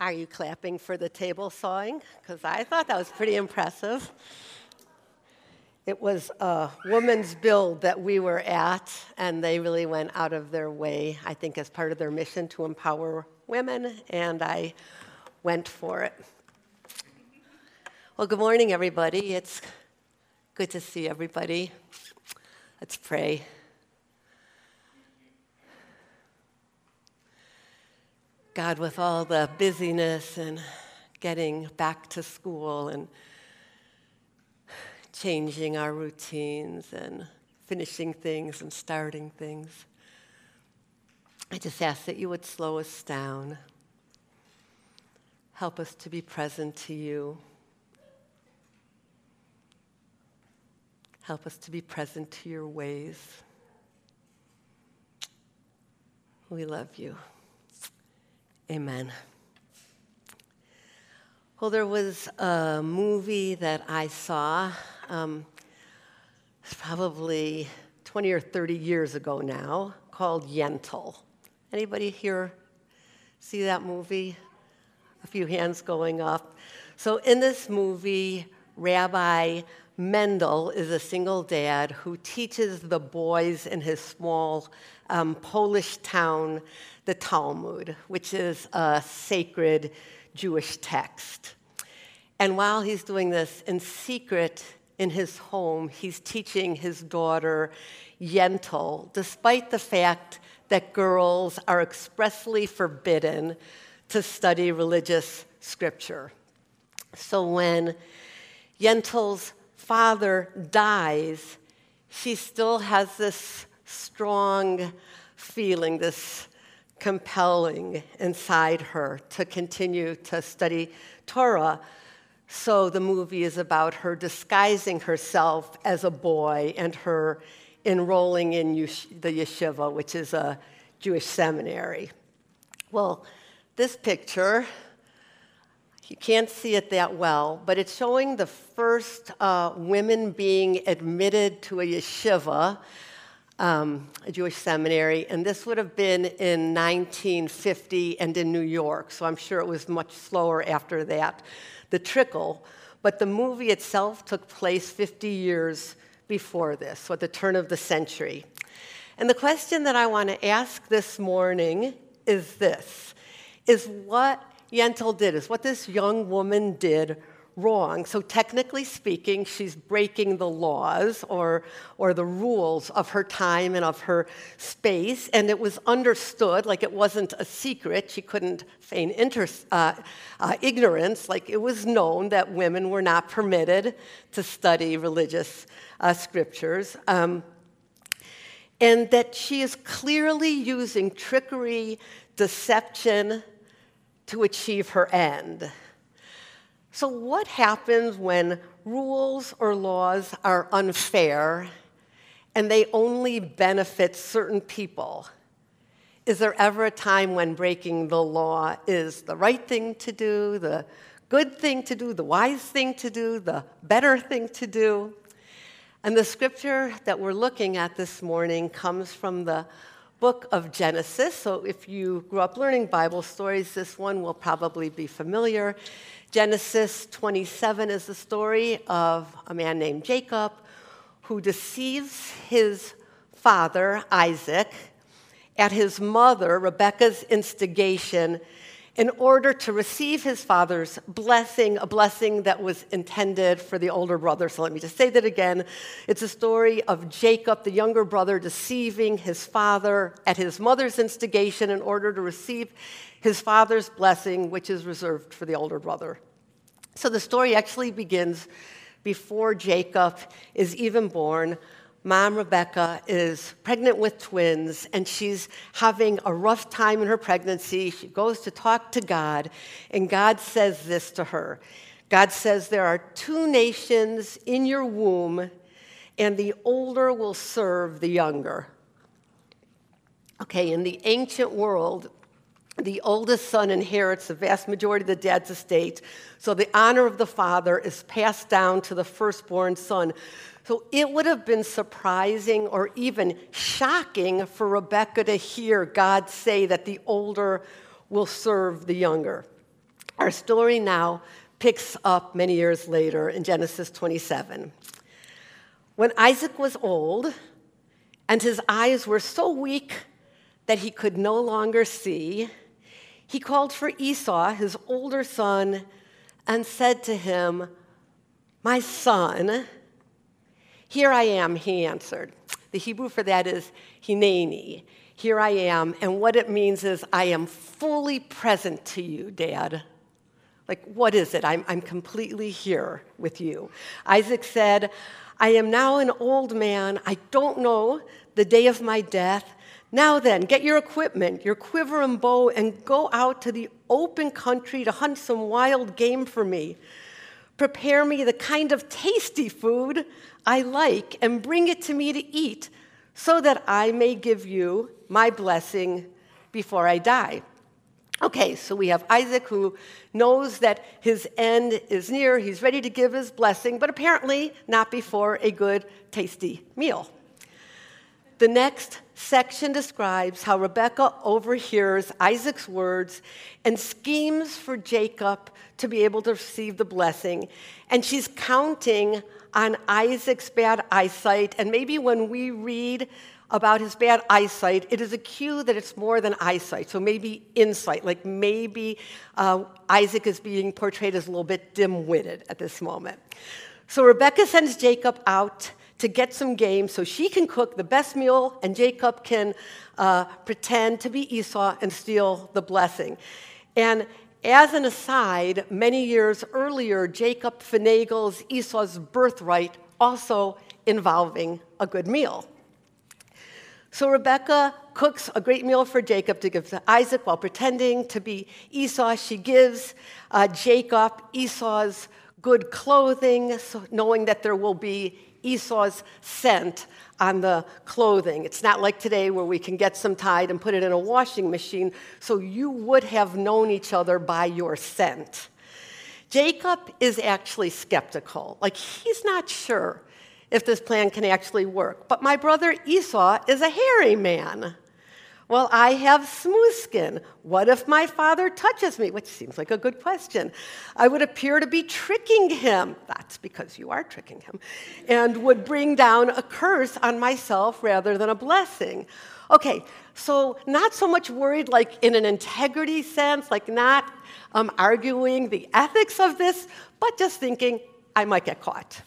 Are you clapping for the table sawing? Because I thought that was pretty impressive. It was a woman's build that we were at, and they really went out of their way, I think, as part of their mission to empower women, and I went for it. Well, good morning, everybody. It's good to see everybody. Let's pray. God, with all the busyness and getting back to school and changing our routines and finishing things and starting things, I just ask that you would slow us down. Help us to be present to you. Help us to be present to your ways. We love you. Amen. Well, there was a movie that I saw um, probably 20 or 30 years ago now called Yentl. Anybody here see that movie? A few hands going up. So, in this movie, Rabbi Mendel is a single dad who teaches the boys in his small um, Polish town the Talmud, which is a sacred Jewish text. And while he's doing this in secret in his home, he's teaching his daughter Yentl, despite the fact that girls are expressly forbidden to study religious scripture. So when Yentl's father dies, she still has this strong feeling, this compelling inside her to continue to study Torah. So the movie is about her disguising herself as a boy and her enrolling in the yeshiva, which is a Jewish seminary. Well, this picture, you can't see it that well, but it's showing the first uh, women being admitted to a yeshiva um, a Jewish seminary, and this would have been in 1950 and in New York, so I'm sure it was much slower after that, the trickle. But the movie itself took place 50 years before this, so at the turn of the century. And the question that I want to ask this morning is this is what Yentl did, is what this young woman did wrong. So, technically speaking, she's breaking the laws or, or the rules of her time and of her space. And it was understood, like it wasn't a secret. She couldn't feign inter- uh, uh, ignorance. Like it was known that women were not permitted to study religious uh, scriptures. Um, and that she is clearly using trickery, deception to achieve her end. So, what happens when rules or laws are unfair and they only benefit certain people? Is there ever a time when breaking the law is the right thing to do, the good thing to do, the wise thing to do, the better thing to do? And the scripture that we're looking at this morning comes from the book of Genesis. So if you grew up learning Bible stories, this one will probably be familiar. Genesis 27 is the story of a man named Jacob who deceives his father, Isaac, at his mother, Rebekah's instigation, in order to receive his father's blessing, a blessing that was intended for the older brother. So let me just say that again. It's a story of Jacob, the younger brother, deceiving his father at his mother's instigation in order to receive his father's blessing, which is reserved for the older brother. So the story actually begins before Jacob is even born. Mom Rebecca is pregnant with twins and she's having a rough time in her pregnancy. She goes to talk to God, and God says this to her God says, There are two nations in your womb, and the older will serve the younger. Okay, in the ancient world, the oldest son inherits the vast majority of the dad's estate. So the honor of the father is passed down to the firstborn son. So it would have been surprising or even shocking for Rebecca to hear God say that the older will serve the younger. Our story now picks up many years later in Genesis 27. When Isaac was old and his eyes were so weak that he could no longer see, he called for Esau, his older son, and said to him, My son, here I am, he answered. The Hebrew for that is hineni. Here I am. And what it means is, I am fully present to you, Dad. Like, what is it? I'm, I'm completely here with you. Isaac said, I am now an old man. I don't know the day of my death. Now then, get your equipment, your quiver and bow, and go out to the open country to hunt some wild game for me. Prepare me the kind of tasty food I like and bring it to me to eat so that I may give you my blessing before I die. Okay, so we have Isaac who knows that his end is near. He's ready to give his blessing, but apparently not before a good, tasty meal. The next section describes how Rebecca overhears Isaac's words and schemes for Jacob to be able to receive the blessing. And she's counting on Isaac's bad eyesight. And maybe when we read about his bad eyesight, it is a cue that it's more than eyesight, so maybe insight. Like maybe uh, Isaac is being portrayed as a little bit dim witted at this moment. So Rebecca sends Jacob out to get some game so she can cook the best meal and Jacob can uh, pretend to be Esau and steal the blessing. And as an aside, many years earlier, Jacob finagles Esau's birthright, also involving a good meal. So Rebecca cooks a great meal for Jacob to give to Isaac while pretending to be Esau. She gives uh, Jacob Esau's good clothing, so knowing that there will be Esau's scent on the clothing. It's not like today where we can get some Tide and put it in a washing machine, so you would have known each other by your scent. Jacob is actually skeptical. Like, he's not sure if this plan can actually work. But my brother Esau is a hairy man. Well, I have smooth skin. What if my father touches me? Which seems like a good question. I would appear to be tricking him. That's because you are tricking him. And would bring down a curse on myself rather than a blessing. Okay, so not so much worried like in an integrity sense, like not um, arguing the ethics of this, but just thinking I might get caught.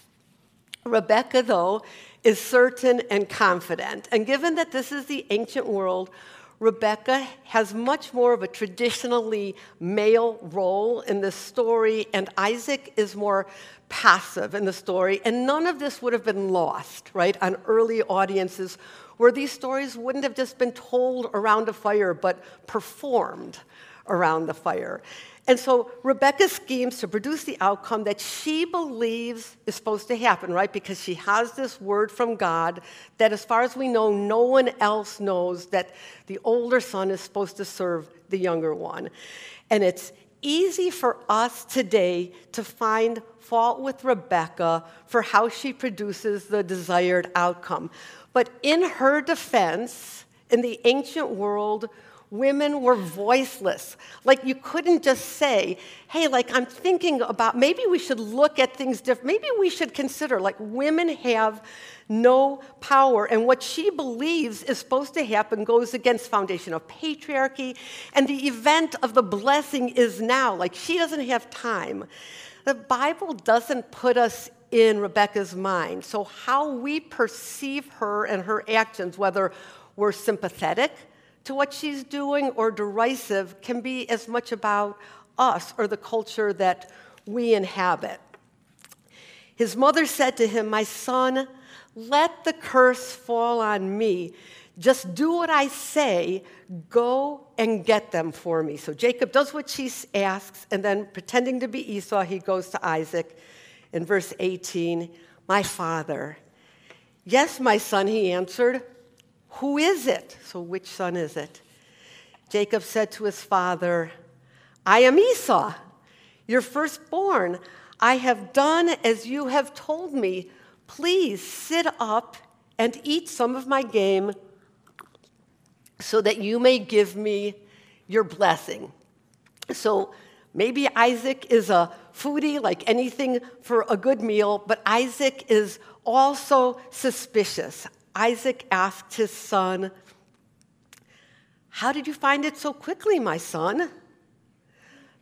Rebecca, though, is certain and confident. And given that this is the ancient world, Rebecca has much more of a traditionally male role in this story, and Isaac is more passive in the story. And none of this would have been lost, right, on early audiences where these stories wouldn't have just been told around a fire, but performed around the fire. And so Rebecca schemes to produce the outcome that she believes is supposed to happen, right? Because she has this word from God that, as far as we know, no one else knows that the older son is supposed to serve the younger one. And it's easy for us today to find fault with Rebecca for how she produces the desired outcome. But in her defense, in the ancient world, women were voiceless. Like you couldn't just say, hey, like I'm thinking about maybe we should look at things different. Maybe we should consider, like, women have no power. And what she believes is supposed to happen goes against foundation of patriarchy. And the event of the blessing is now. Like she doesn't have time. The Bible doesn't put us in Rebecca's mind. So how we perceive her and her actions, whether we're sympathetic, to what she's doing or derisive can be as much about us or the culture that we inhabit. His mother said to him, My son, let the curse fall on me. Just do what I say. Go and get them for me. So Jacob does what she asks, and then pretending to be Esau, he goes to Isaac. In verse 18, My father. Yes, my son, he answered. Who is it? So, which son is it? Jacob said to his father, I am Esau, your firstborn. I have done as you have told me. Please sit up and eat some of my game so that you may give me your blessing. So, Maybe Isaac is a foodie, like anything for a good meal, but Isaac is also suspicious. Isaac asked his son, How did you find it so quickly, my son?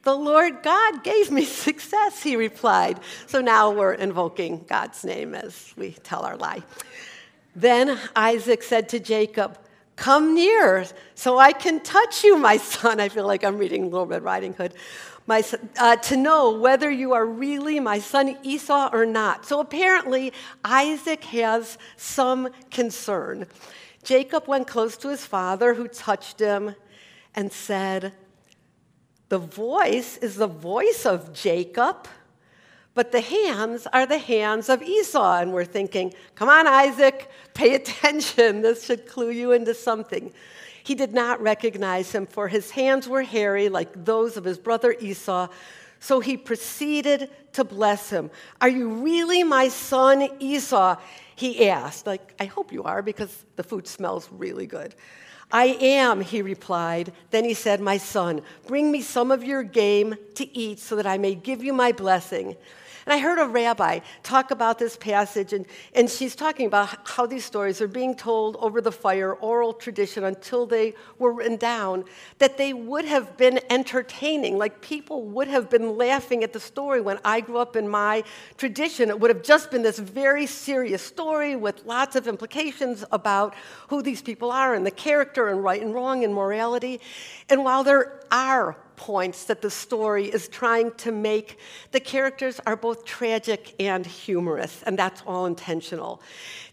The Lord God gave me success, he replied. So now we're invoking God's name as we tell our lie. Then Isaac said to Jacob, Come near so I can touch you, my son. I feel like I'm reading Little Red Riding Hood. My, uh, to know whether you are really my son Esau or not. So apparently, Isaac has some concern. Jacob went close to his father, who touched him and said, the voice is the voice of Jacob, but the hands are the hands of Esau. And we're thinking, come on, Isaac, pay attention. This should clue you into something. He did not recognize him, for his hands were hairy like those of his brother Esau. So he proceeded to bless him. Are you really my son Esau? He asked. Like, I hope you are, because the food smells really good. I am, he replied. Then he said, My son, bring me some of your game to eat so that I may give you my blessing. And I heard a rabbi talk about this passage, and, and she's talking about how these stories are being told over the fire, oral tradition, until they were written down, that they would have been entertaining. Like people would have been laughing at the story when I grew up in my tradition. It would have just been this very serious story with lots of implications about who these people are and the character and right and wrong and morality. And while there are points that the story is trying to make. The characters are both tragic and humorous, and that's all intentional.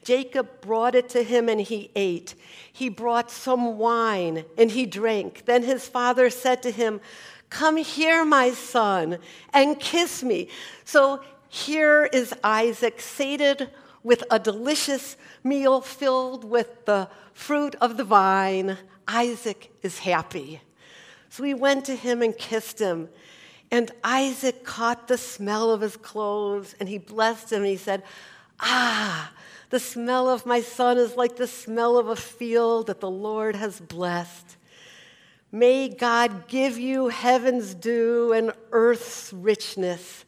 Jacob brought it to him and he ate. He brought some wine and he drank. Then his father said to him, Come here, my son, and kiss me. So here is Isaac sated with a delicious meal filled with the fruit of the vine. Isaac is happy. So we went to him and kissed him. And Isaac caught the smell of his clothes and he blessed him and he said, Ah, the smell of my son is like the smell of a field that the Lord has blessed. May God give you heaven's dew and earth's richness,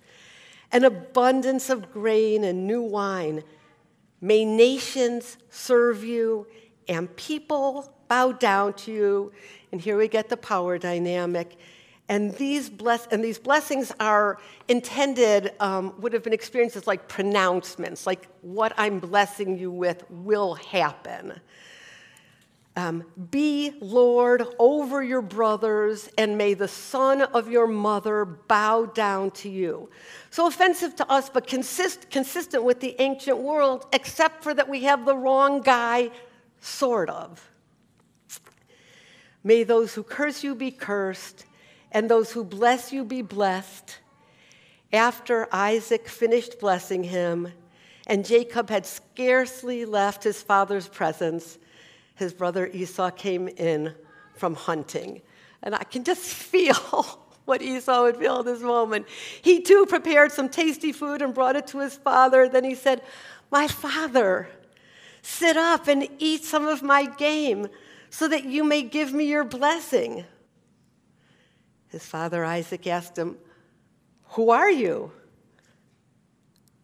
an abundance of grain and new wine. May nations serve you and people bow down to you and here we get the power dynamic. And these, bless- and these blessings are intended, um, would have been experienced as like pronouncements, like what I'm blessing you with will happen. Um, be Lord over your brothers, and may the son of your mother bow down to you. So offensive to us, but consist- consistent with the ancient world, except for that we have the wrong guy, sort of. May those who curse you be cursed, and those who bless you be blessed. After Isaac finished blessing him, and Jacob had scarcely left his father's presence, his brother Esau came in from hunting. And I can just feel what Esau would feel in this moment. He too prepared some tasty food and brought it to his father. Then he said, My father, sit up and eat some of my game so that you may give me your blessing. His father Isaac asked him, Who are you?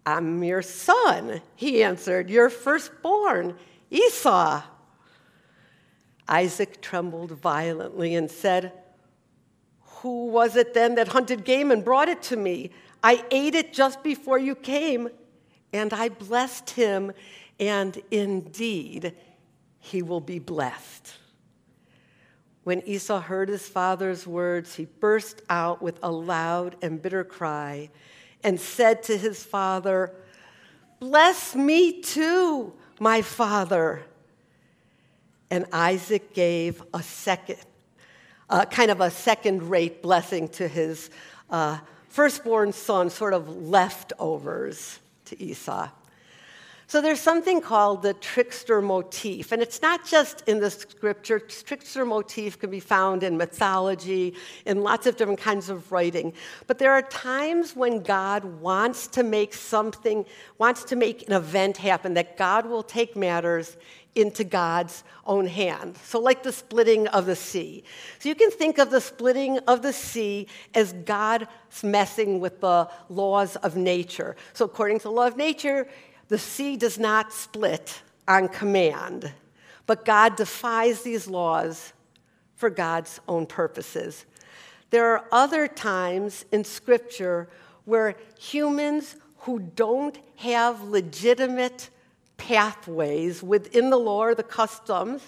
I'm your son, he answered, your firstborn, Esau. Isaac trembled violently and said, Who was it then that hunted game and brought it to me? I ate it just before you came, and I blessed him, and indeed, he will be blessed. When Esau heard his father's words, he burst out with a loud and bitter cry and said to his father, Bless me too, my father. And Isaac gave a second, uh, kind of a second rate blessing to his uh, firstborn son, sort of leftovers to Esau. So there's something called the trickster motif, and it's not just in the scripture. Trickster motif can be found in mythology, in lots of different kinds of writing. But there are times when God wants to make something, wants to make an event happen, that God will take matters into God's own hand. So, like the splitting of the sea. So, you can think of the splitting of the sea as God messing with the laws of nature. So, according to the law of nature, the sea does not split on command, but God defies these laws for God's own purposes. There are other times in Scripture where humans who don't have legitimate pathways within the law or the customs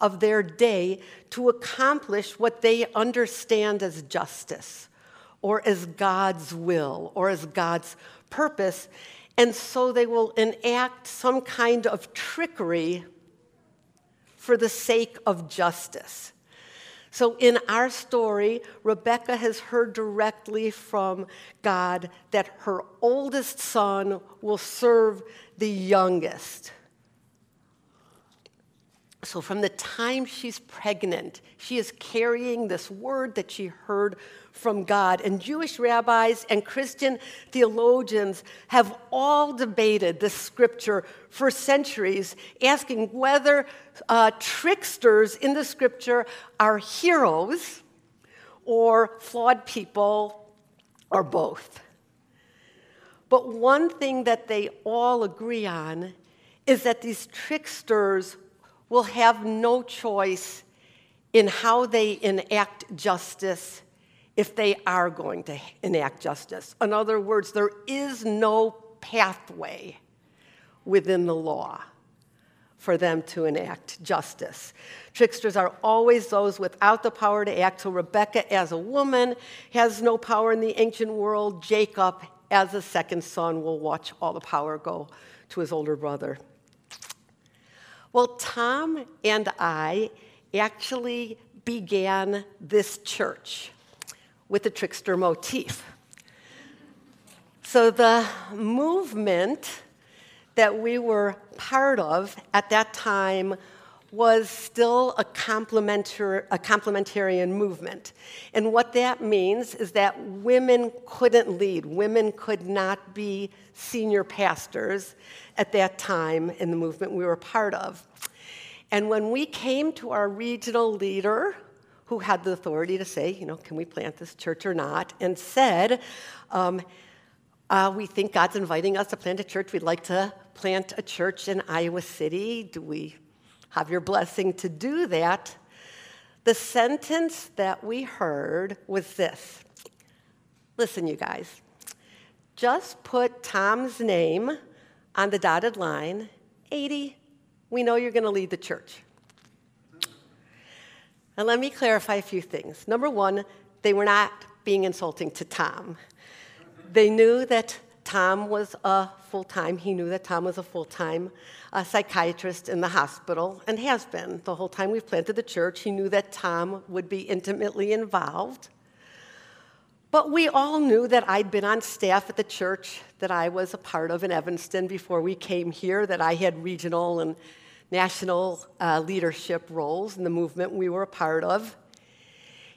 of their day to accomplish what they understand as justice or as God's will or as God's purpose. And so they will enact some kind of trickery for the sake of justice. So, in our story, Rebecca has heard directly from God that her oldest son will serve the youngest. So, from the time she's pregnant, she is carrying this word that she heard from God. And Jewish rabbis and Christian theologians have all debated this scripture for centuries, asking whether uh, tricksters in the scripture are heroes or flawed people or both. But one thing that they all agree on is that these tricksters will have no choice in how they enact justice if they are going to enact justice. In other words, there is no pathway within the law for them to enact justice. Tricksters are always those without the power to act. So Rebecca, as a woman, has no power in the ancient world. Jacob, as a second son, will watch all the power go to his older brother. Well, Tom and I actually began this church with the trickster motif. So the movement that we were part of at that time was still a, complementar- a complementarian movement. And what that means is that women couldn't lead, women could not be senior pastors at that time in the movement we were part of. And when we came to our regional leader, who had the authority to say, you know, can we plant this church or not, and said, um, uh, we think God's inviting us to plant a church. We'd like to plant a church in Iowa City. Do we have your blessing to do that? The sentence that we heard was this Listen, you guys, just put Tom's name on the dotted line 80. We know you're going to lead the church. And let me clarify a few things. Number one, they were not being insulting to Tom. They knew that Tom was a full time, he knew that Tom was a full time uh, psychiatrist in the hospital and has been the whole time we've planted the church. He knew that Tom would be intimately involved. But we all knew that I'd been on staff at the church that I was a part of in Evanston before we came here, that I had regional and national uh, leadership roles in the movement we were a part of.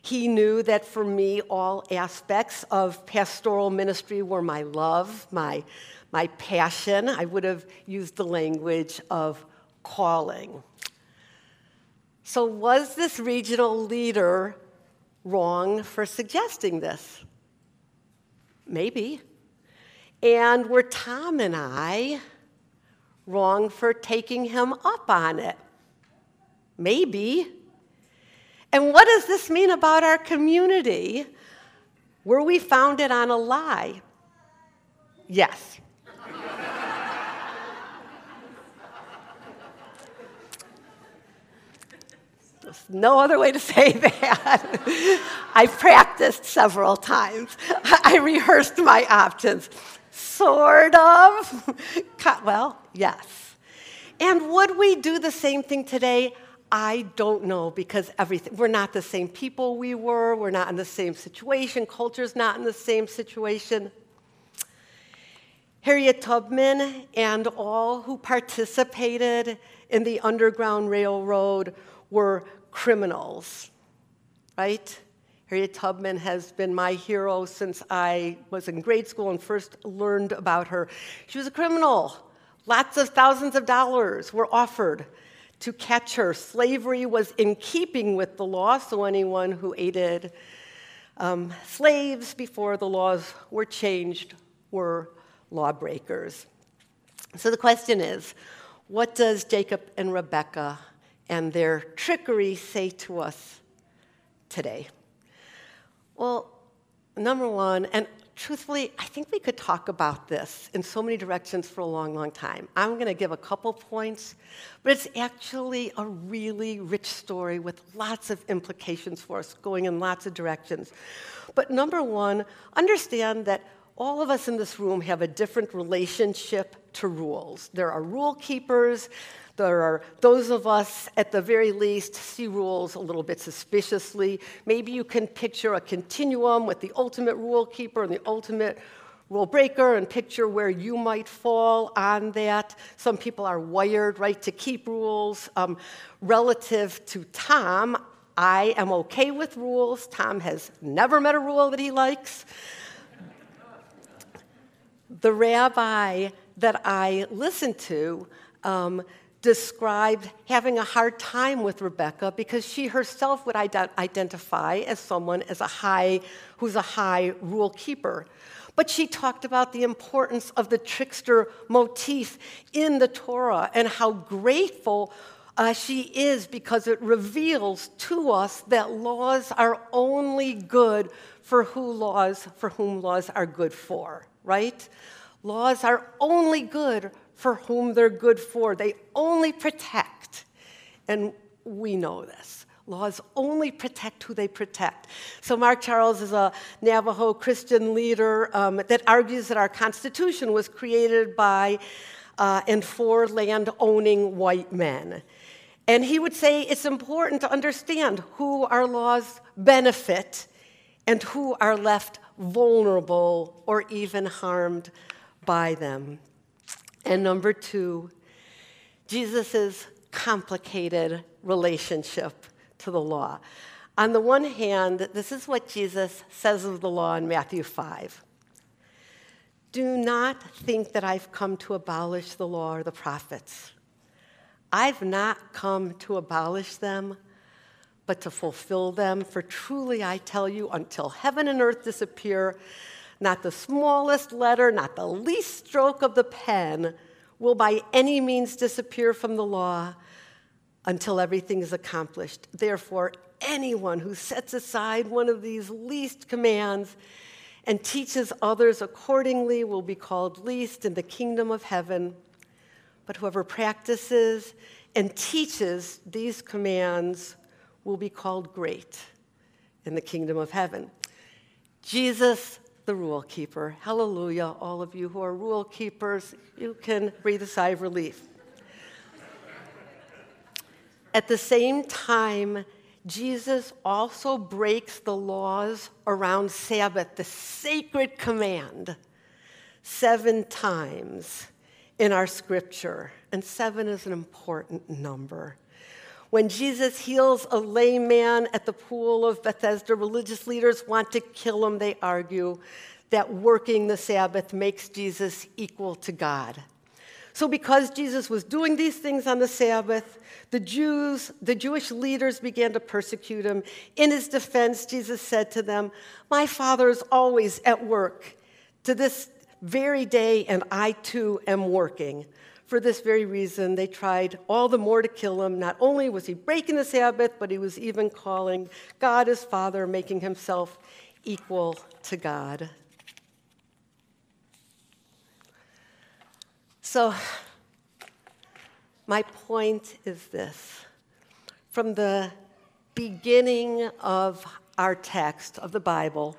He knew that for me, all aspects of pastoral ministry were my love, my, my passion. I would have used the language of calling. So, was this regional leader wrong for suggesting this? Maybe. And were Tom and I wrong for taking him up on it? Maybe. And what does this mean about our community? Were we founded on a lie? Yes. There's no other way to say that. I practiced several times. I rehearsed my options. Sort of. Well, yes. And would we do the same thing today? I don't know because everything, we're not the same people we were, we're not in the same situation, culture's not in the same situation. Harriet Tubman and all who participated in the Underground Railroad were criminals, right? Harriet Tubman has been my hero since I was in grade school and first learned about her. She was a criminal. Lots of thousands of dollars were offered to catch her. Slavery was in keeping with the law, so anyone who aided um, slaves before the laws were changed were lawbreakers. So the question is what does Jacob and Rebekah and their trickery say to us today? Well, number one, and truthfully, I think we could talk about this in so many directions for a long, long time. I'm going to give a couple points, but it's actually a really rich story with lots of implications for us going in lots of directions. But number one, understand that all of us in this room have a different relationship to rules. There are rule keepers, there are those of us, at the very least, see rules a little bit suspiciously. Maybe you can picture a continuum with the ultimate rule keeper and the ultimate rule breaker and picture where you might fall on that. Some people are wired, right, to keep rules. Um, relative to Tom, I am okay with rules. Tom has never met a rule that he likes. The rabbi that I listened to um, described having a hard time with Rebecca because she herself would ident- identify as someone as a high who's a high rule keeper. But she talked about the importance of the trickster motif in the Torah and how grateful uh, she is because it reveals to us that laws are only good for who laws for whom laws are good for, right? Laws are only good for whom they're good for. They only protect. And we know this. Laws only protect who they protect. So, Mark Charles is a Navajo Christian leader um, that argues that our Constitution was created by uh, and for land owning white men. And he would say it's important to understand who our laws benefit and who are left vulnerable or even harmed by them. And number two, Jesus' complicated relationship to the law. On the one hand, this is what Jesus says of the law in Matthew 5. Do not think that I've come to abolish the law or the prophets. I've not come to abolish them, but to fulfill them. For truly I tell you, until heaven and earth disappear, not the smallest letter, not the least stroke of the pen will by any means disappear from the law until everything is accomplished. Therefore, anyone who sets aside one of these least commands and teaches others accordingly will be called least in the kingdom of heaven. But whoever practices and teaches these commands will be called great in the kingdom of heaven. Jesus the rule keeper. Hallelujah, all of you who are rule keepers, you can breathe a sigh of relief. At the same time, Jesus also breaks the laws around Sabbath, the sacred command, seven times in our scripture. And seven is an important number. When Jesus heals a lame man at the pool of Bethesda, religious leaders want to kill him. They argue that working the Sabbath makes Jesus equal to God. So, because Jesus was doing these things on the Sabbath, the Jews, the Jewish leaders began to persecute him. In his defense, Jesus said to them, My Father is always at work to this very day, and I too am working. For this very reason, they tried all the more to kill him. Not only was he breaking the Sabbath, but he was even calling God his Father, making himself equal to God. So, my point is this from the beginning of our text of the Bible,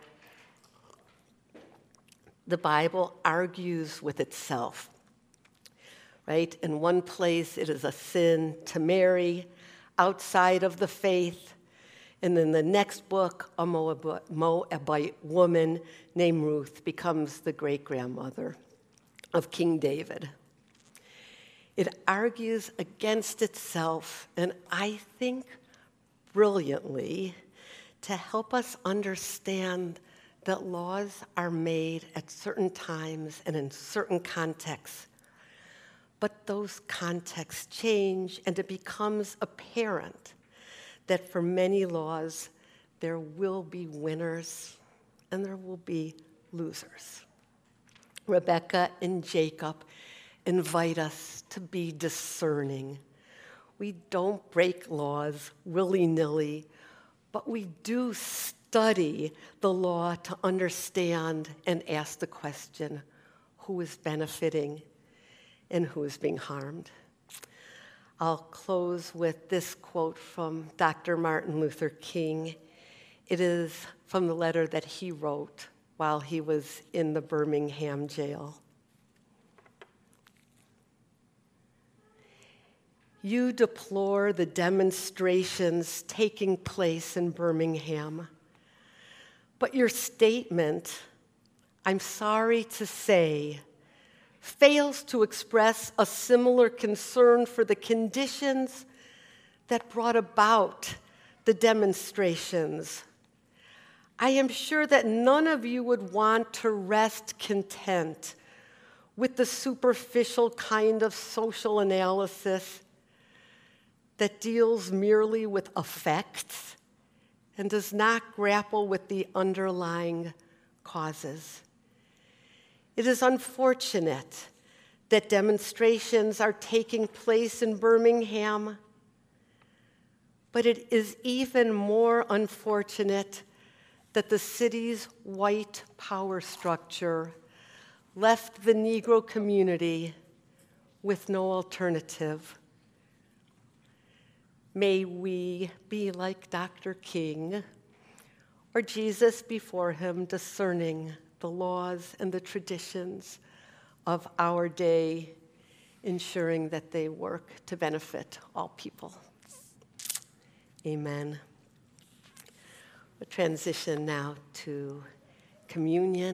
the Bible argues with itself right? In one place, it is a sin to marry outside of the faith. And in the next book, a Moabite woman named Ruth becomes the great grandmother. of King David. It argues against itself, and I think brilliantly, to help us understand that laws are made at certain times and in certain contexts. But those contexts change, and it becomes apparent that for many laws, there will be winners and there will be losers. Rebecca and Jacob invite us to be discerning. We don't break laws willy nilly, but we do study the law to understand and ask the question who is benefiting and who is being harmed. I'll close with this quote from Dr. Martin Luther King. It is from the letter that he wrote while he was in the Birmingham jail. You deplore the demonstrations taking place in Birmingham, but your statement, I'm sorry to say, fails to express a similar concern for the conditions that brought about the demonstrations. I am sure that none of you would want to rest content with the superficial kind of social analysis that deals merely with effects and does not grapple with the underlying causes. It is unfortunate that demonstrations are taking place in Birmingham, but it is even more unfortunate that the city's white power structure left the Negro community with no alternative. May we be like Dr. King or Jesus before him, discerning the laws and the traditions of our day, ensuring that they work to benefit all people. Amen. We transition now to communion.